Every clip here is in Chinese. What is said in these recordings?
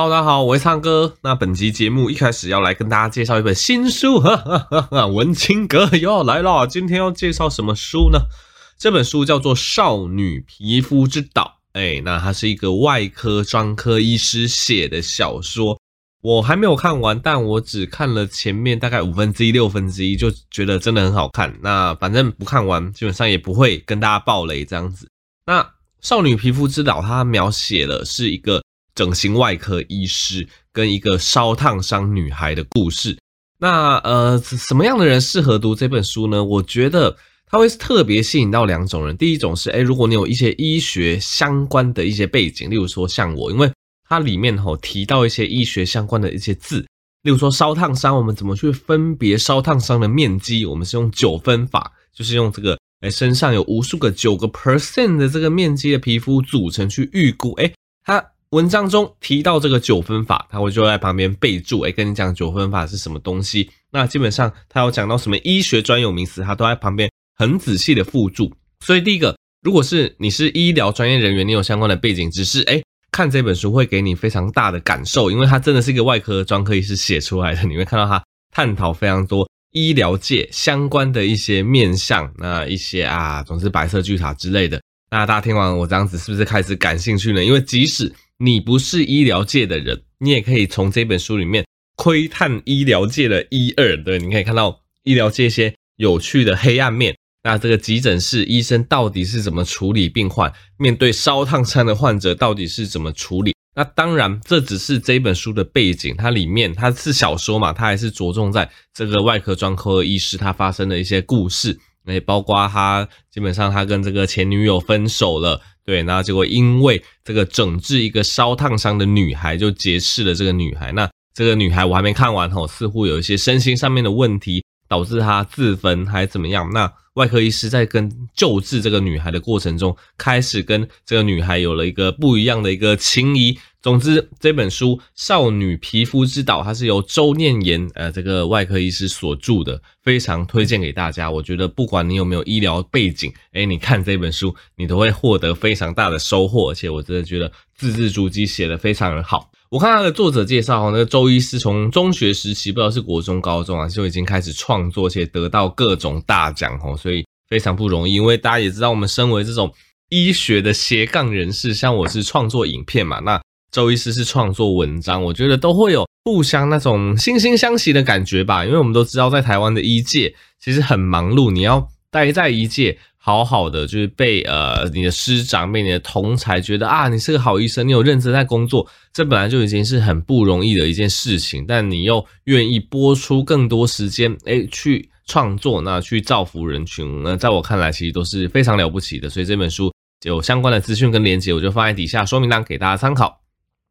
Hello，大家好，我是苍哥。那本集节目一开始要来跟大家介绍一本新书，哈哈哈哈，文青哥又要来了。今天要介绍什么书呢？这本书叫做《少女皮肤之岛》。哎，那它是一个外科专科医师写的小说。我还没有看完，但我只看了前面大概五分之一、六分之一，就觉得真的很好看。那反正不看完，基本上也不会跟大家爆雷这样子。那《少女皮肤之岛》它描写的是一个。整形外科医师跟一个烧烫伤女孩的故事。那呃，什么样的人适合读这本书呢？我觉得它会特别吸引到两种人。第一种是，诶，如果你有一些医学相关的一些背景，例如说像我，因为它里面吼提到一些医学相关的一些字，例如说烧烫伤，我们怎么去分别烧烫伤的面积？我们是用九分法，就是用这个，诶，身上有无数个九个 percent 的这个面积的皮肤组成去预估，诶，它。文章中提到这个九分法，他会就在旁边备注，诶，跟你讲九分法是什么东西。那基本上他有讲到什么医学专有名词，他都在旁边很仔细的附注。所以第一个，如果是你是医疗专业人员，你有相关的背景知识，诶，看这本书会给你非常大的感受，因为它真的是一个外科专科医师写出来的，你会看到他探讨非常多医疗界相关的一些面向，那一些啊，总之白色巨塔之类的。那大家听完我这样子，是不是开始感兴趣呢？因为即使你不是医疗界的人，你也可以从这本书里面窥探医疗界的一二。对，你可以看到医疗界一些有趣的黑暗面。那这个急诊室医生到底是怎么处理病患？面对烧烫伤的患者到底是怎么处理？那当然，这只是这本书的背景，它里面它是小说嘛，它还是着重在这个外科专科医师他发生的一些故事。诶，包括他基本上他跟这个前女友分手了。对，然后结果因为这个整治一个烧烫伤的女孩，就结识了这个女孩。那这个女孩我还没看完吼，似乎有一些身心上面的问题，导致她自焚还怎么样？那外科医师在跟救治这个女孩的过程中，开始跟这个女孩有了一个不一样的一个情谊。总之，这本书《少女皮肤之岛》它是由周念言呃这个外科医师所著的，非常推荐给大家。我觉得不管你有没有医疗背景，诶，你看这本书，你都会获得非常大的收获。而且我真的觉得字字珠玑，写得非常的好。我看他的作者介绍哦，那个周医师从中学时期不知道是国中、高中啊，就已经开始创作，且得到各种大奖哦，所以非常不容易。因为大家也知道，我们身为这种医学的斜杠人士，像我是创作影片嘛，那。周医师是创作文章，我觉得都会有互相那种惺惺相惜的感觉吧。因为我们都知道，在台湾的医界其实很忙碌，你要待在医界，好好的就是被呃你的师长、被你的同侪觉得啊，你是个好医生，你有认真在工作，这本来就已经是很不容易的一件事情。但你又愿意拨出更多时间，诶，去创作，那去造福人群，那在我看来，其实都是非常了不起的。所以这本书有相关的资讯跟连接，我就放在底下说明栏给大家参考。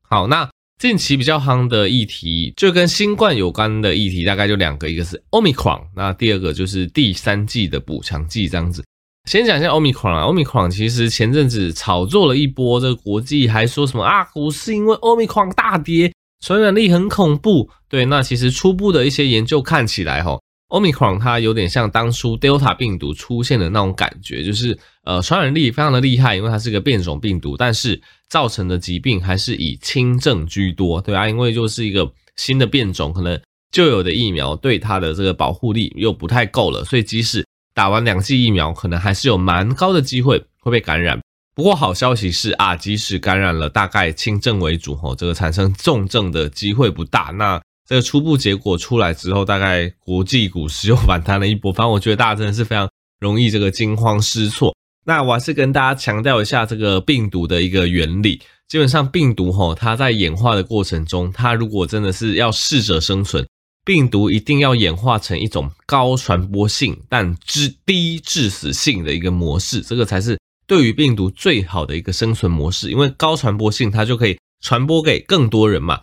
好，那近期比较夯的议题，就跟新冠有关的议题，大概就两个，一个是 Omicron，那第二个就是第三季的补强剂这样子。先讲一下 Omicron 啊，Omicron 其实前阵子炒作了一波，这个国际还说什么啊，股市因为 Omicron 大跌，传染力很恐怖。对，那其实初步的一些研究看起来，哈。Omicron 它有点像当初 Delta 病毒出现的那种感觉，就是呃传染力非常的厉害，因为它是个变种病毒，但是造成的疾病还是以轻症居多，对啊，因为就是一个新的变种，可能旧有的疫苗对它的这个保护力又不太够了，所以即使打完两剂疫苗，可能还是有蛮高的机会会被感染。不过好消息是啊，即使感染了，大概轻症为主，吼，这个产生重症的机会不大。那这个初步结果出来之后，大概国际股市又 反弹了一波。反正我觉得大家真的是非常容易这个惊慌失措。那我还是跟大家强调一下这个病毒的一个原理。基本上病毒吼，它在演化的过程中，它如果真的是要适者生存，病毒一定要演化成一种高传播性但致低致死性的一个模式，这个才是对于病毒最好的一个生存模式。因为高传播性，它就可以传播给更多人嘛。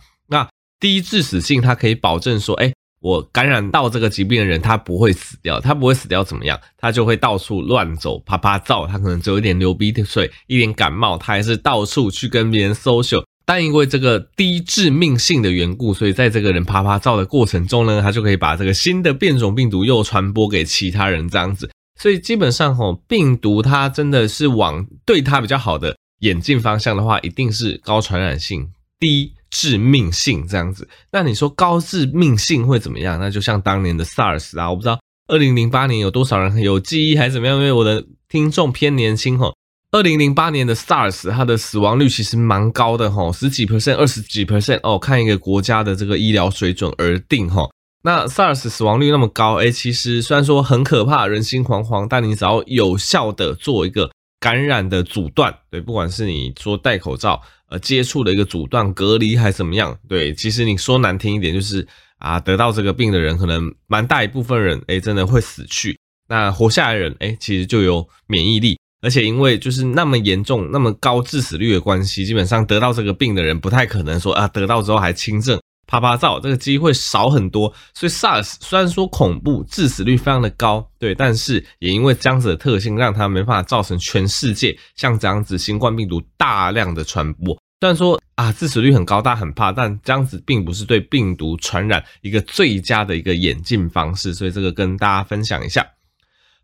低致死性，它可以保证说，哎，我感染到这个疾病的人，他不会死掉，他不会死掉怎么样？他就会到处乱走，啪啪照，他可能只有一点流鼻涕水，一点感冒，他还是到处去跟别人 social。但因为这个低致命性的缘故，所以在这个人啪啪照的过程中呢，他就可以把这个新的变种病毒又传播给其他人，这样子。所以基本上吼，病毒它真的是往对它比较好的演进方向的话，一定是高传染性。低致命性这样子。那你说高致命性会怎么样？那就像当年的 SARS 啊，我不知道二零零八年有多少人有记忆还是怎么样？因为我的听众偏年轻吼。二零零八年的 SARS，它的死亡率其实蛮高的吼，十几 percent、二十几 percent 哦，看一个国家的这个医疗水准而定吼。那 SARS 死亡率那么高，诶，其实虽然说很可怕，人心惶惶，但你只要有效的做一个感染的阻断，对，不管是你说戴口罩，呃，接触的一个阻断、隔离还是怎么样，对，其实你说难听一点，就是啊，得到这个病的人可能蛮大一部分人，诶，真的会死去。那活下来的人，诶，其实就有免疫力。而且因为就是那么严重、那么高致死率的关系，基本上得到这个病的人不太可能说啊，得到之后还轻症趴趴走，这个机会少很多。所以 SARS 虽然说恐怖，致死率非常的高，对，但是也因为这样子的特性，让它没办法造成全世界像这样子新冠病毒大量的传播。虽然说啊，致死率很高，大家很怕，但这样子并不是对病毒传染一个最佳的一个演进方式。所以这个跟大家分享一下。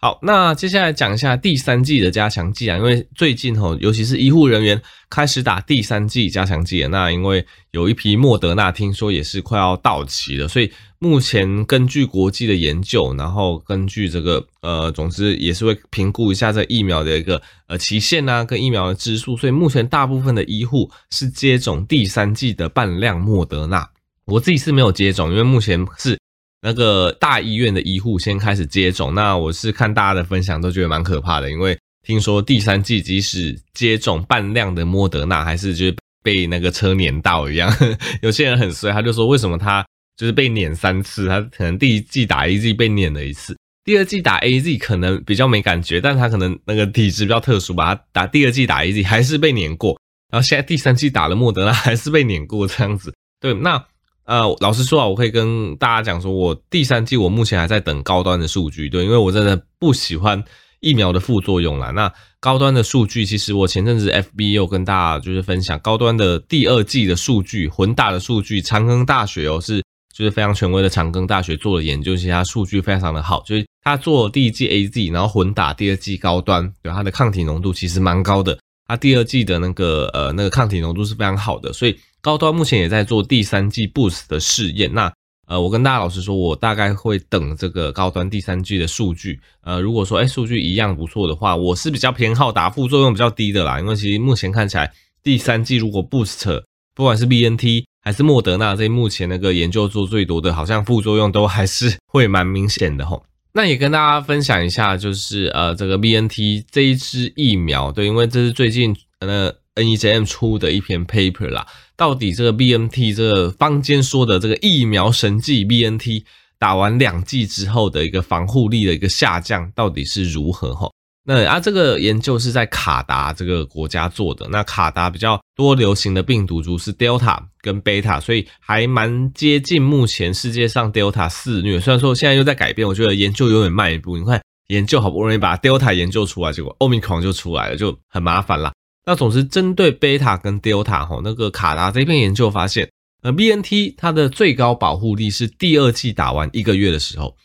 好，那接下来讲一下第三剂的加强剂啊，因为最近吼，尤其是医护人员开始打第三剂加强剂。那因为有一批莫德纳听说也是快要到期了，所以目前根据国际的研究，然后根据这个呃，总之也是会评估一下这疫苗的一个呃期限啊，跟疫苗的支数。所以目前大部分的医护是接种第三剂的半量莫德纳，我自己是没有接种，因为目前是。那个大医院的医护先开始接种，那我是看大家的分享都觉得蛮可怕的，因为听说第三季即使接种半量的莫德纳，还是就是被那个车碾到一样。有些人很衰，他就说为什么他就是被碾三次，他可能第一季打 AZ 被碾了一次，第二季打 AZ 可能比较没感觉，但他可能那个体质比较特殊吧，他打第二季打 AZ 还是被碾过，然后现在第三季打了莫德纳还是被碾过这样子。对，那。呃，老实说啊，我可以跟大家讲说，我第三季我目前还在等高端的数据，对，因为我真的不喜欢疫苗的副作用啦。那高端的数据，其实我前阵子 FB 又跟大家就是分享高端的第二季的数据，混打的数据，长庚大学哦是就是非常权威的长庚大学做的研究，其实它数据非常的好，就是它做第一季 AZ，然后混打第二季高端，对，它的抗体浓度其实蛮高的，它第二季的那个呃那个抗体浓度是非常好的，所以。高端目前也在做第三季 boost 的试验。那呃，我跟大家老实说，我大概会等这个高端第三季的数据。呃，如果说哎数据一样不错的话，我是比较偏好打副作用比较低的啦。因为其实目前看起来，第三季如果 boost，不管是 BNT 还是莫德纳，这目前那个研究做最多的，好像副作用都还是会蛮明显的吼。那也跟大家分享一下，就是呃这个 BNT 这一支疫苗，对，因为这是最近呃。NEJM 出的一篇 paper 啦，到底这个 BNT 这个坊间说的这个疫苗神迹 BNT 打完两剂之后的一个防护力的一个下降到底是如何？哈，那啊这个研究是在卡达这个国家做的，那卡达比较多流行的病毒株是 Delta 跟 Beta，所以还蛮接近目前世界上 Delta 肆虐。虽然说现在又在改变，我觉得研究有点慢一步。你看研究好不容易把 Delta 研究出来，结果 Omicron 就出来了，就很麻烦啦。那总之，针对贝塔跟 Delta 哈，那个卡达这篇研究发现，呃，BNT 它的最高保护力是第二剂打完一个月的时候。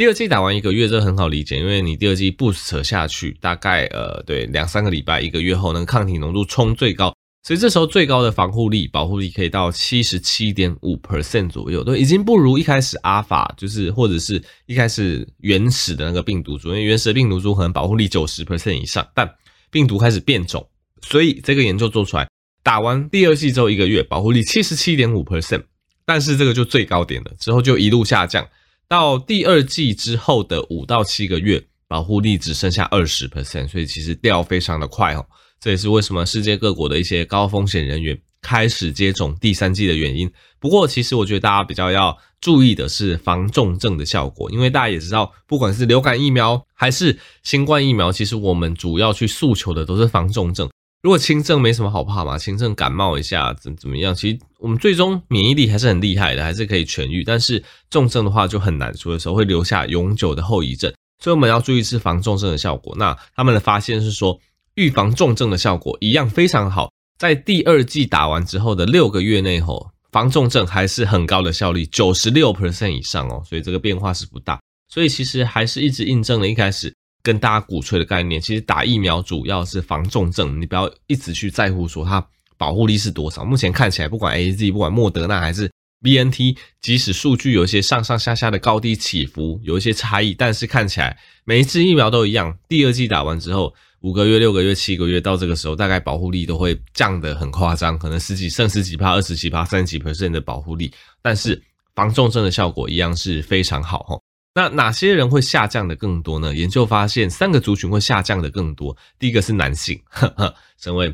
第二剂打完一个月，这很好理解，因为你第二剂 boost 下去，大概呃，对，两三个礼拜，一个月后，那个抗体浓度冲最高，所以这时候最高的防护力，保护力可以到七十七点五 percent 左右，都已经不如一开始阿法，就是或者是一开始原始的那个病毒株，因为原始的病毒株可能保护力九十 percent 以上，但病毒开始变种。所以这个研究做出来，打完第二剂之后一个月，保护力七十七点五 percent，但是这个就最高点了，之后就一路下降，到第二季之后的五到七个月，保护力只剩下二十 percent，所以其实掉非常的快哦。这也是为什么世界各国的一些高风险人员开始接种第三季的原因。不过，其实我觉得大家比较要注意的是防重症的效果，因为大家也知道，不管是流感疫苗还是新冠疫苗，其实我们主要去诉求的都是防重症。如果轻症没什么好怕嘛，轻症感冒一下怎怎么样？其实我们最终免疫力还是很厉害的，还是可以痊愈。但是重症的话就很难说，的时候会留下永久的后遗症。所以我们要注意是防重症的效果。那他们的发现是说，预防重症的效果一样非常好，在第二剂打完之后的六个月内后，防重症还是很高的效率，九十六 percent 以上哦。所以这个变化是不大。所以其实还是一直印证了一开始。跟大家鼓吹的概念，其实打疫苗主要是防重症，你不要一直去在乎说它保护力是多少？目前看起来，不管 AZ，不管莫德纳还是 BNT，即使数据有一些上上下下的高低起伏，有一些差异，但是看起来每一支疫苗都一样。第二剂打完之后，五个月、六个月、七个月到这个时候，大概保护力都会降得很夸张，可能十几、剩十几趴、二十几趴、三十几 percent 的保护力，但是防重症的效果一样是非常好哈。那哪些人会下降的更多呢？研究发现，三个族群会下降的更多。第一个是男性，呵呵，成为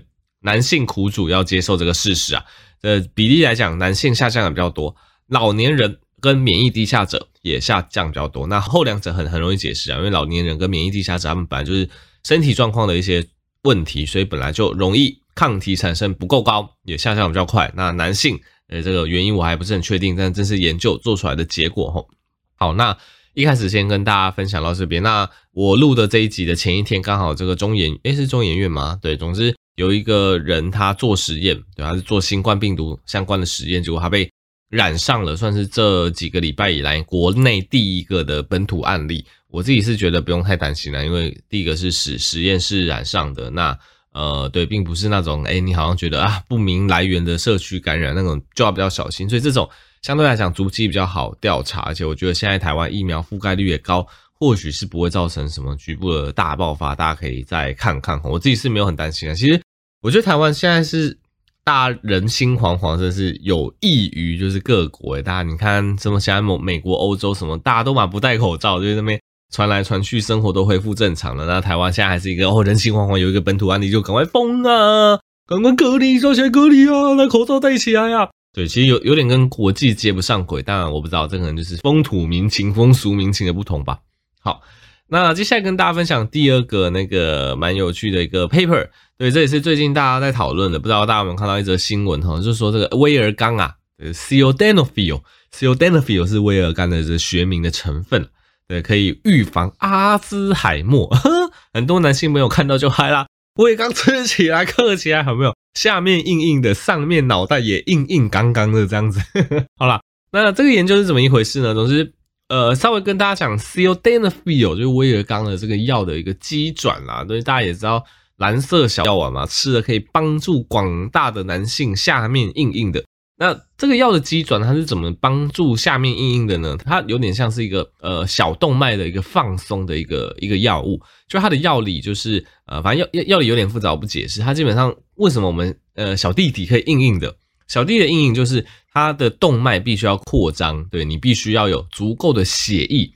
男性苦主要接受这个事实啊。呃，比例来讲，男性下降的比较多，老年人跟免疫低下者也下降比较多。那后两者很很容易解释啊，因为老年人跟免疫低下者他们本来就是身体状况的一些问题，所以本来就容易抗体产生不够高，也下降比较快。那男性，呃，这个原因我还不是很确定，但这是研究做出来的结果吼。好，那一开始先跟大家分享到这边。那我录的这一集的前一天，刚好这个中研，诶，是中研院吗？对，总之。有一个人，他做实验，对，他是做新冠病毒相关的实验，结果他被染上了，算是这几个礼拜以来国内第一个的本土案例。我自己是觉得不用太担心了，因为第一个是实实验室染上的，那呃，对，并不是那种，诶，你好像觉得啊不明来源的社区感染那种，就要比较小心。所以这种相对来讲足迹比较好调查，而且我觉得现在台湾疫苗覆盖率也高。或许是不会造成什么局部的大爆发，大家可以再看看。我自己是没有很担心的。其实我觉得台湾现在是大家人心惶惶，真是有益于就是各国诶，大家你看什么现在美美国、欧洲什么，大家都嘛不戴口罩，就是那边传来传去，生活都恢复正常了。那台湾现在还是一个哦，人心惶惶，有一个本土案例就赶快封啊，赶快隔离，抓起来隔离啊，那口罩戴起来呀。对，其实有有点跟国际接不上轨，当然我不知道，这可能就是风土民情、风俗民情的不同吧。好，那接下来跟大家分享第二个那个蛮有趣的一个 paper，对，这也是最近大家在讨论的，不知道大家有没有看到一则新闻哈，就是说这个威尔刚啊，Sildenafil，Sildenafil 是威尔刚的这学名的成分，对，可以预防阿兹海默，很多男性朋友看到就嗨啦，威尔刚吃起来嗑起来，有没有？下面硬硬的，上面脑袋也硬硬刚刚的这样子，好了，那这个研究是怎么一回事呢？总之。呃，稍微跟大家讲，Sildenafil 就是威尔刚的这个药的一个基转啦。所以大家也知道，蓝色小药丸嘛，吃了可以帮助广大的男性下面硬硬的。那这个药的机转它是怎么帮助下面硬硬的呢？它有点像是一个呃小动脉的一个放松的一个一个药物。就它的药理就是呃，反正药药药理有点复杂，我不解释。它基本上为什么我们呃小弟弟可以硬硬的？小弟的硬硬就是它的动脉必须要扩张，对，你必须要有足够的血液，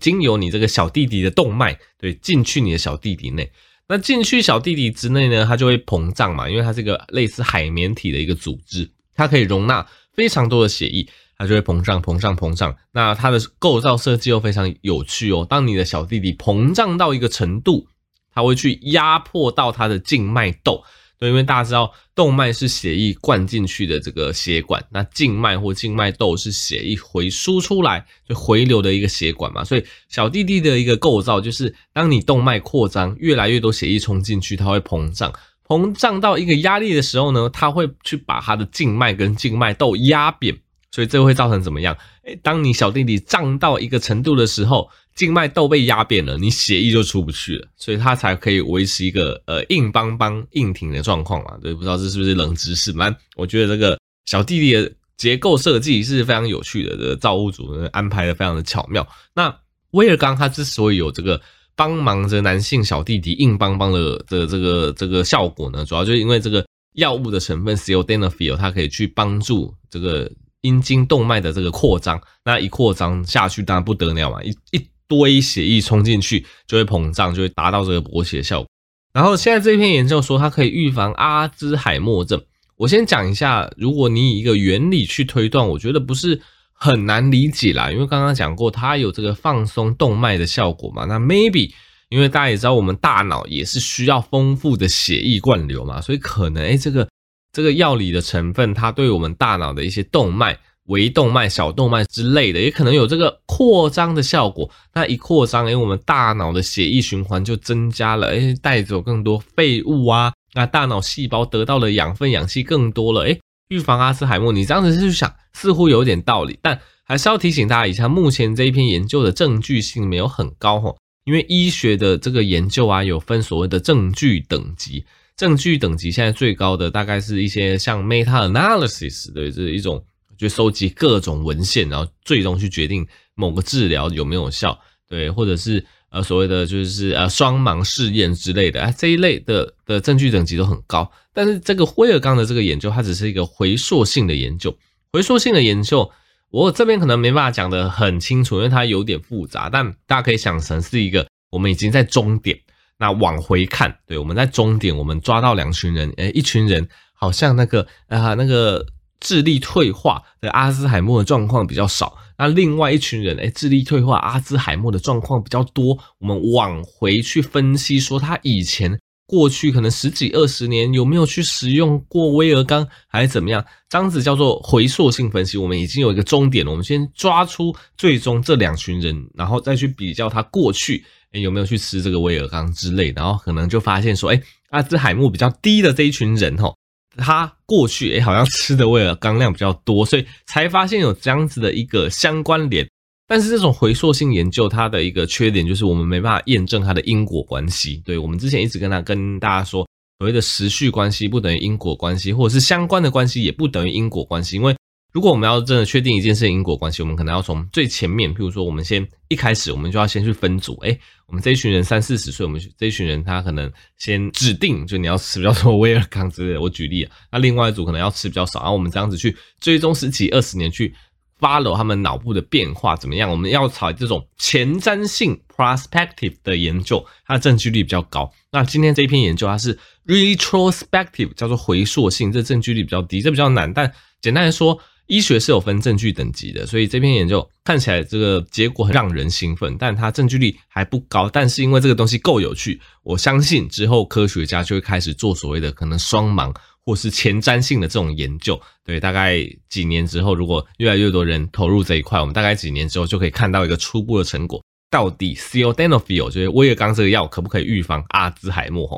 经由你这个小弟弟的动脉，对，进去你的小弟弟内。那进去小弟弟之内呢，它就会膨胀嘛，因为它是一个类似海绵体的一个组织，它可以容纳非常多的血液，它就会膨胀、膨胀、膨胀。那它的构造设计又非常有趣哦。当你的小弟弟膨胀到一个程度，它会去压迫到它的静脉窦。对，因为大家知道动脉是血液灌进去的这个血管，那静脉或静脉窦是血液回输出来就回流的一个血管嘛，所以小弟弟的一个构造就是，当你动脉扩张，越来越多血液冲进去，它会膨胀，膨胀到一个压力的时候呢，它会去把它的静脉跟静脉窦压扁，所以这会造成怎么样？诶，当你小弟弟胀到一个程度的时候。静脉窦被压扁了，你血液就出不去了，所以它才可以维持一个呃硬邦邦、硬挺的状况嘛。对，不知道这是不是冷知识？蛮，我觉得这个小弟弟的结构设计是非常有趣的，这个造物主安排的非常的巧妙。那威尔刚他之所以有这个帮忙着男性小弟弟硬邦邦的的这个这个效果呢，主要就是因为这个药物的成分 Sildenafil 它可以去帮助这个阴茎动脉的这个扩张。那一扩张下去，当然不得了嘛，一一。堆血液冲进去就会膨胀，就会达到这个勃起的效果。然后现在这篇研究说它可以预防阿兹海默症。我先讲一下，如果你以一个原理去推断，我觉得不是很难理解啦。因为刚刚讲过，它有这个放松动脉的效果嘛。那 maybe 因为大家也知道，我们大脑也是需要丰富的血液灌流嘛，所以可能诶这个这个药理的成分，它对我们大脑的一些动脉。微动脉、小动脉之类的，也可能有这个扩张的效果。那一扩张，哎，我们大脑的血液循环就增加了，哎，带走更多废物啊，那大脑细胞得到的养分、氧气更多了，哎，预防阿兹海默。你这样子去想，似乎有点道理，但还是要提醒大家一下，目前这一篇研究的证据性没有很高哈，因为医学的这个研究啊，有分所谓的证据等级。证据等级现在最高的大概是一些像 meta analysis 的这一种，就收集各种文献，然后最终去决定某个治疗有没有效，对，或者是呃所谓的就是呃双盲试验之类的，啊这一类的的证据等级都很高。但是这个威尔刚的这个研究，它只是一个回溯性的研究，回溯性的研究。我这边可能没办法讲得很清楚，因为它有点复杂。但大家可以想成是一个，我们已经在终点，那往回看，对，我们在终点，我们抓到两群人，诶，一群人好像那个啊，那个智力退化的阿兹海默的状况比较少，那另外一群人，诶，智力退化阿兹海默的状况比较多。我们往回去分析，说他以前。过去可能十几二十年有没有去使用过威尔刚，还是怎么样？这样子叫做回溯性分析。我们已经有一个终点了，我们先抓出最终这两群人，然后再去比较他过去诶有没有去吃这个威尔刚之类，然后可能就发现说，诶阿兹海默比较低的这一群人吼，他过去诶好像吃的为了钢量比较多，所以才发现有这样子的一个相关联。但是这种回溯性研究，它的一个缺点就是我们没办法验证它的因果关系。对，我们之前一直跟他跟大家说，所谓的时序关系不等于因果关系，或者是相关的关系也不等于因果关系。因为如果我们要真的确定一件事情因果关系，我们可能要从最前面，譬如说我们先一开始，我们就要先去分组。诶，我们这一群人三四十岁，我们这一群人他可能先指定就你要吃比较多威尔康之类的。我举例，那另外一组可能要吃比较少，然后我们这样子去追踪十几二十年去。follow 他们脑部的变化怎么样？我们要采这种前瞻性 prospective 的研究，它的证据率比较高。那今天这一篇研究它是 retrospective，叫做回溯性，这证据率比较低，这比较难。但简单来说，医学是有分证据等级的，所以这篇研究看起来这个结果很让人兴奋，但它证据率还不高。但是因为这个东西够有趣，我相信之后科学家就会开始做所谓的可能双盲。或是前瞻性的这种研究，对，大概几年之后，如果越来越多人投入这一块，我们大概几年之后就可以看到一个初步的成果。到底 c o d e n o f i l 就是威尔刚这个药可不可以预防阿兹海默？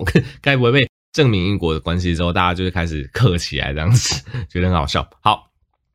该不会被证明因果的关系之后，大家就会开始嗑起来这样子，觉得很好笑。好，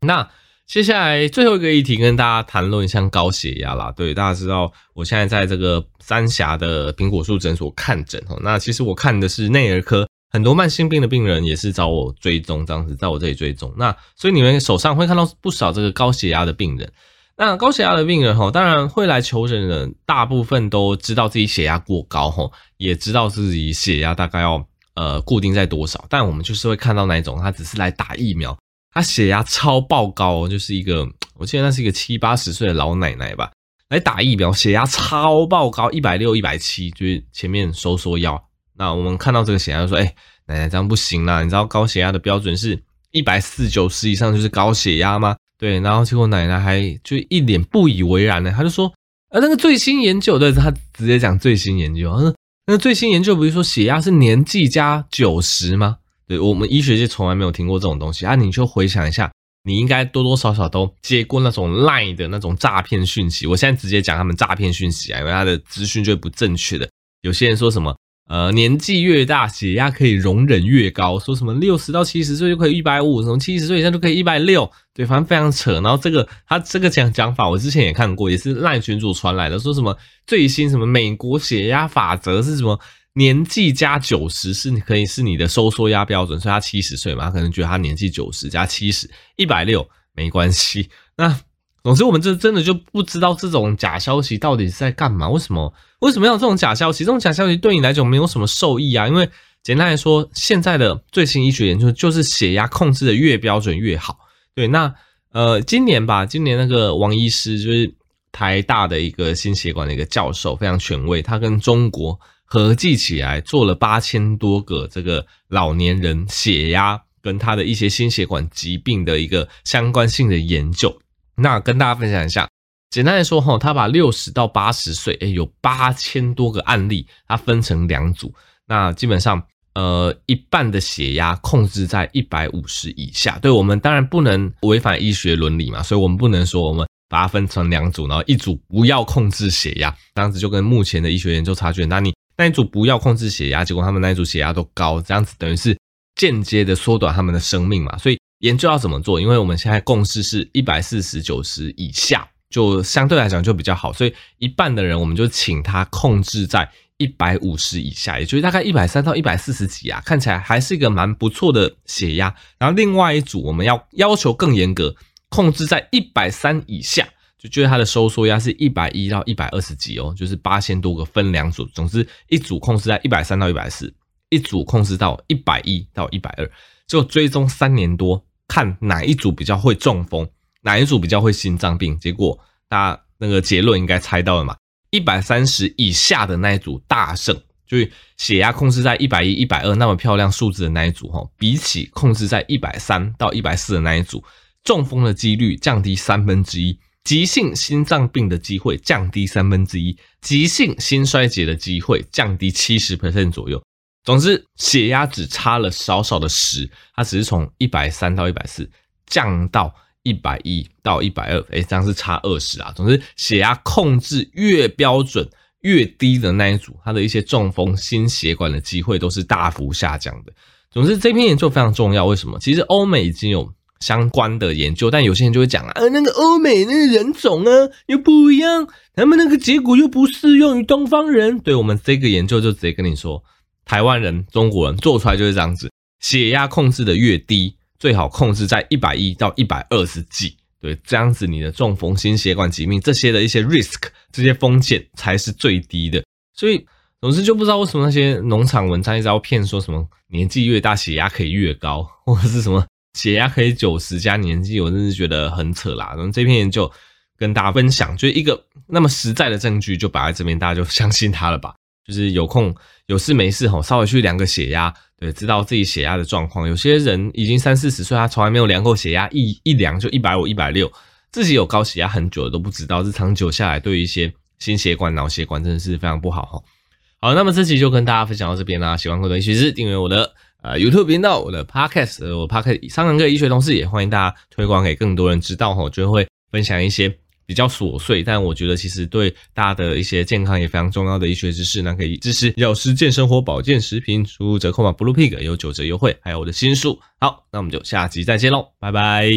那接下来最后一个议题跟大家谈论一下高血压啦。对，大家知道我现在在这个三峡的苹果树诊所看诊，哦，那其实我看的是内儿科。很多慢性病的病人也是找我追踪，这样子在我这里追踪。那所以你们手上会看到不少这个高血压的病人。那高血压的病人哈，当然会来求诊的人，大部分都知道自己血压过高哈，也知道自己血压大概要呃固定在多少。但我们就是会看到那种他只是来打疫苗，他血压超爆高，就是一个我记得那是一个七八十岁的老奶奶吧，来打疫苗，血压超爆高，一百六、一百七，就是前面收缩腰。那我们看到这个血压就说，哎、奶奶这样不行啦，你知道高血压的标准是一百四九十以上就是高血压吗？对，然后结果奶奶还就一脸不以为然呢，他就说，呃，那个最新研究，对，他直接讲最新研究，他说，那个最新研究不是说血压是年纪加九十吗？对，我们医学界从来没有听过这种东西啊，你就回想一下，你应该多多少少都接过那种赖的那种诈骗讯息，我现在直接讲他们诈骗讯息啊，因为他的资讯就不正确的，有些人说什么。呃，年纪越大，血压可以容忍越高。说什么六十到七十岁就可以一百五，什么七十岁以上就可以一百六，对，反正非常扯。然后这个他这个讲讲法，我之前也看过，也是赖群主传来的，说什么最新什么美国血压法则是什么年纪加九十是可以是你的收缩压标准，所以他七十岁嘛，可能觉得他年纪九十加七十一百六没关系。那。总之，我们这真的就不知道这种假消息到底是在干嘛？为什么？为什么要这种假消息？这种假消息对你来讲没有什么受益啊？因为简单来说，现在的最新医学研究就是血压控制的越标准越好。对，那呃，今年吧，今年那个王医师就是台大的一个心血管的一个教授，非常权威，他跟中国合计起来做了八千多个这个老年人血压跟他的一些心血管疾病的一个相关性的研究。那跟大家分享一下，简单来说哈，他把六十到八十岁，诶，有八千多个案例，他分成两组。那基本上，呃，一半的血压控制在一百五十以下。对，我们当然不能违反医学伦理嘛，所以我们不能说我们把它分成两组，然后一组不要控制血压，这样子就跟目前的医学研究差距很大。你那一组不要控制血压，结果他们那一组血压都高，这样子等于是间接的缩短他们的生命嘛，所以。研究要怎么做？因为我们现在共识是一百四十九十以下，就相对来讲就比较好。所以一半的人，我们就请他控制在一百五十以下，也就是大概一百三到一百四十几啊，看起来还是一个蛮不错的血压。然后另外一组我们要要求更严格，控制在一百三以下，就觉得它的收缩压是一百一到一百二十几哦，就是八千多个分两组，总之一组控制在一百三到一百四，一组控制到一百一到一百二，就追踪三年多，看哪一组比较会中风，哪一组比较会心脏病。结果大家那个结论应该猜到了嘛？一百三十以下的那一组大胜，就是血压控制在一百一、一百二那么漂亮数字的那一组哈，比起控制在一百三到一百四的那一组，中风的几率降低三分之一，急性心脏病的机会降低三分之一，急性心衰竭的机会降低七十 percent 左右。总之，血压只差了少少的十，它只是从一百三到一百四降到。一百一到一百二，哎，这样是差二十啊。总之，血压控制越标准越低的那一组，它的一些中风、心血管的机会都是大幅下降的。总之，这篇研究非常重要。为什么？其实欧美已经有相关的研究，但有些人就会讲啊，那个欧美那个人种啊又不一样，他们那个结果又不适用于东方人。对，我们这个研究就直接跟你说，台湾人、中国人做出来就是这样子，血压控制的越低。最好控制在一百一到一百二十几，对，这样子你的中风、心血管疾病这些的一些 risk，这些风险才是最低的。所以，总之就不知道为什么那些农场文章一直要骗说什么年纪越大血压可以越高，或者是什么血压可以九十加年纪，我真是觉得很扯啦。然后这篇研究跟大家分享，就一个那么实在的证据，就摆在这边，大家就相信它了吧。就是有空有事没事吼，稍微去量个血压，对，知道自己血压的状况。有些人已经三四十岁，他从来没有量过血压，一一量就一百五、一百六，自己有高血压很久了都不知道，这长久下来对于一些心血管、脑血管真的是非常不好哈。好，那么这期就跟大家分享到这边啦。喜欢我的医学知识，订阅我的呃 YouTube 频道，我的 Podcast，我 Podcast 三堂课医学同事也欢迎大家推广给更多人知道哈，就会分享一些。比较琐碎，但我觉得其实对大家的一些健康也非常重要的医学知识，那可以支持药师健生活保健食品，输入折扣码 bluepig 有九折优惠，还有我的新书。好，那我们就下集再见喽，拜拜。